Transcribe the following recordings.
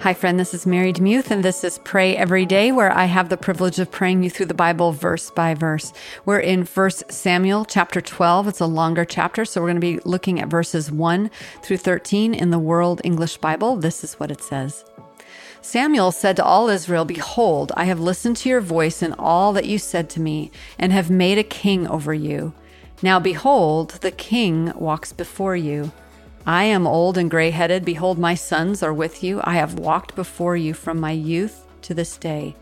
Hi, friend. This is Mary Demuth, and this is Pray Every Day, where I have the privilege of praying you through the Bible verse by verse. We're in 1 Samuel chapter 12. It's a longer chapter, so we're going to be looking at verses 1 through 13 in the World English Bible. This is what it says. Samuel said to all Israel, Behold, I have listened to your voice in all that you said to me, and have made a king over you. Now behold, the king walks before you. I am old and gray headed. Behold, my sons are with you. I have walked before you from my youth to this day.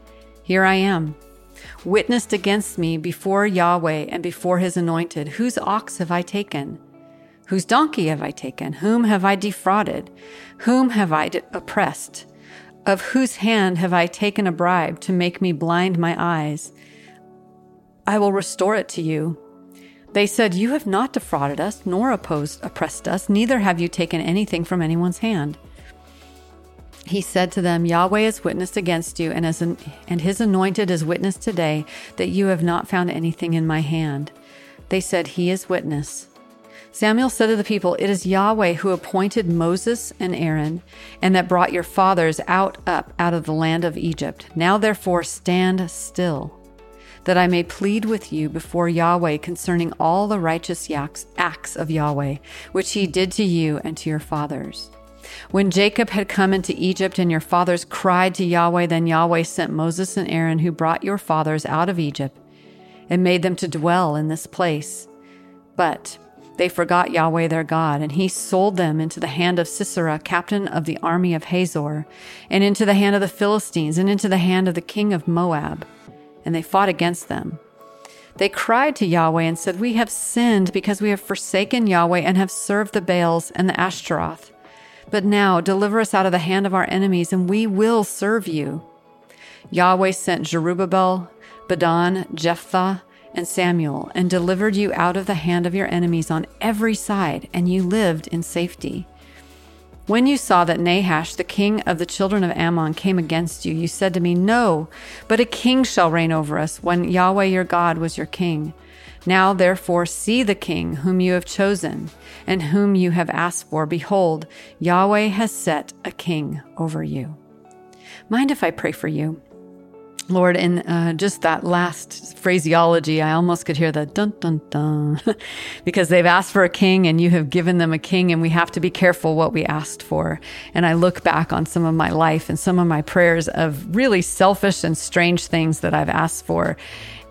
Here I am, witnessed against me before Yahweh and before his anointed. Whose ox have I taken? Whose donkey have I taken? Whom have I defrauded? Whom have I oppressed? Of whose hand have I taken a bribe to make me blind my eyes? I will restore it to you they said, You have not defrauded us, nor opposed, oppressed us, neither have you taken anything from anyone's hand. He said to them, Yahweh is witness against you, and, as an, and his anointed is witness today that you have not found anything in my hand. They said, He is witness. Samuel said to the people, It is Yahweh who appointed Moses and Aaron, and that brought your fathers out up out of the land of Egypt. Now therefore stand still that I may plead with you before Yahweh concerning all the righteous acts of Yahweh, which he did to you and to your fathers. When Jacob had come into Egypt and your fathers cried to Yahweh, then Yahweh sent Moses and Aaron, who brought your fathers out of Egypt, and made them to dwell in this place. But they forgot Yahweh their God, and he sold them into the hand of Sisera, captain of the army of Hazor, and into the hand of the Philistines, and into the hand of the king of Moab and they fought against them. They cried to Yahweh and said, We have sinned because we have forsaken Yahweh and have served the Baals and the Ashtaroth. But now deliver us out of the hand of our enemies, and we will serve you. Yahweh sent Jerubbaal, Bedan, Jephthah, and Samuel, and delivered you out of the hand of your enemies on every side, and you lived in safety. When you saw that Nahash, the king of the children of Ammon, came against you, you said to me, No, but a king shall reign over us, when Yahweh your God was your king. Now, therefore, see the king whom you have chosen and whom you have asked for. Behold, Yahweh has set a king over you. Mind if I pray for you? Lord, in uh, just that last phraseology, I almost could hear the dun dun dun because they've asked for a king and you have given them a king, and we have to be careful what we asked for. And I look back on some of my life and some of my prayers of really selfish and strange things that I've asked for.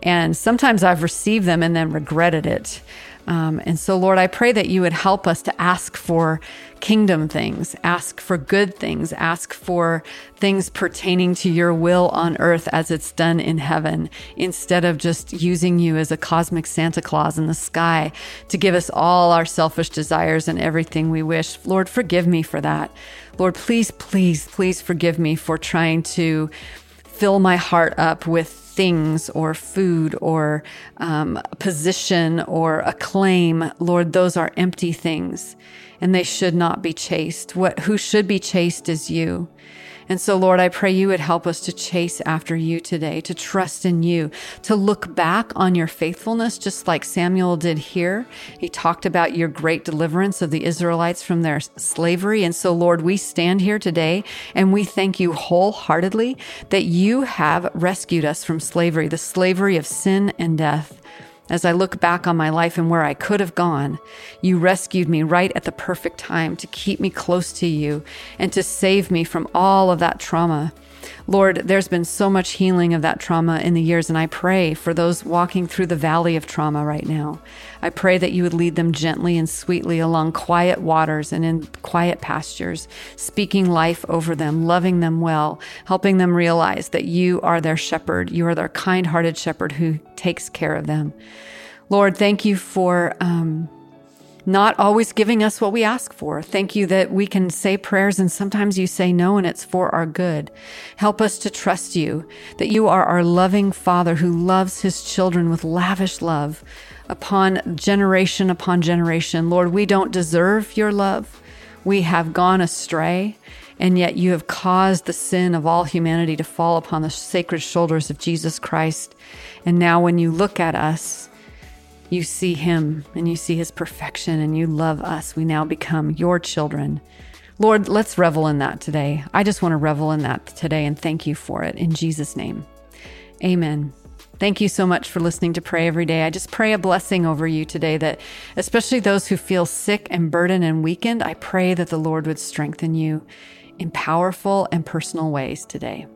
And sometimes I've received them and then regretted it. Um, and so, Lord, I pray that you would help us to ask for kingdom things, ask for good things, ask for things pertaining to your will on earth as it's done in heaven, instead of just using you as a cosmic Santa Claus in the sky to give us all our selfish desires and everything we wish. Lord, forgive me for that. Lord, please, please, please forgive me for trying to fill my heart up with things or food or um, position or acclaim, Lord, those are empty things and they should not be chased. What, who should be chased is you. And so, Lord, I pray you would help us to chase after you today, to trust in you, to look back on your faithfulness, just like Samuel did here. He talked about your great deliverance of the Israelites from their slavery. And so, Lord, we stand here today and we thank you wholeheartedly that you have rescued us from slavery, the slavery of sin and death. As I look back on my life and where I could have gone, you rescued me right at the perfect time to keep me close to you and to save me from all of that trauma. Lord, there's been so much healing of that trauma in the years, and I pray for those walking through the valley of trauma right now. I pray that you would lead them gently and sweetly along quiet waters and in quiet pastures, speaking life over them, loving them well, helping them realize that you are their shepherd. You are their kind hearted shepherd who takes care of them. Lord, thank you for. Um, not always giving us what we ask for. Thank you that we can say prayers and sometimes you say no and it's for our good. Help us to trust you, that you are our loving Father who loves his children with lavish love upon generation upon generation. Lord, we don't deserve your love. We have gone astray, and yet you have caused the sin of all humanity to fall upon the sacred shoulders of Jesus Christ. And now, when you look at us, you see him and you see his perfection and you love us. We now become your children. Lord, let's revel in that today. I just want to revel in that today and thank you for it in Jesus' name. Amen. Thank you so much for listening to Pray Every Day. I just pray a blessing over you today that, especially those who feel sick and burdened and weakened, I pray that the Lord would strengthen you in powerful and personal ways today.